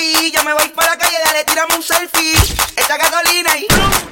papi. Yo me voy para la calle, dale, tiramos un selfie. Esta gasolina y.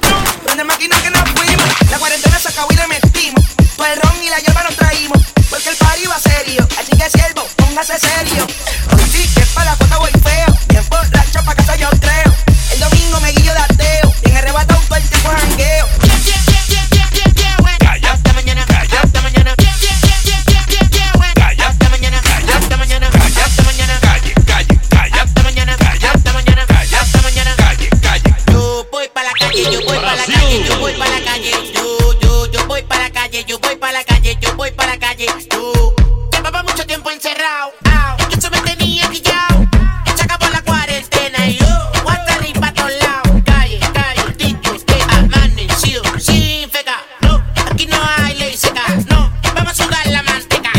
voy para la calle, yo voy para la calle. Tú llevaba mucho tiempo encerrado. Au. Es que se me tenía quillao. Se acabó la cuarentena y yo, uh, hasta arriba todos lados. Calle, calle, dicho que amanecido sin feca. No, aquí no hay ley seca. No, vamos a jugar la manteca.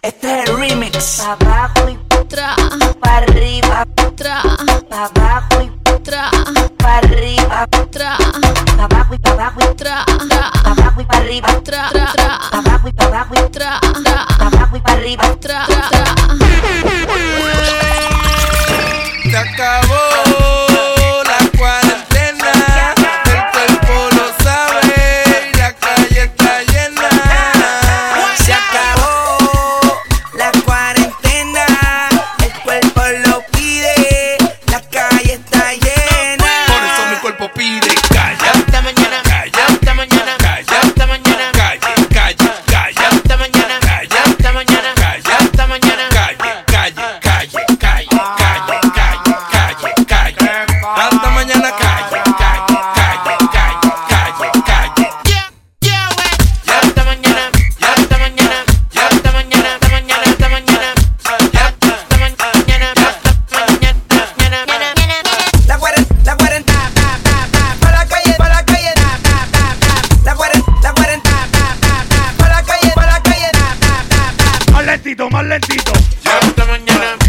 Este es el remix. Pa' abajo y tra. Pa' arriba. Tra. Pa' abajo y tra. Pa' arriba. Tra. lentito, más lentito. Ya hasta mañana.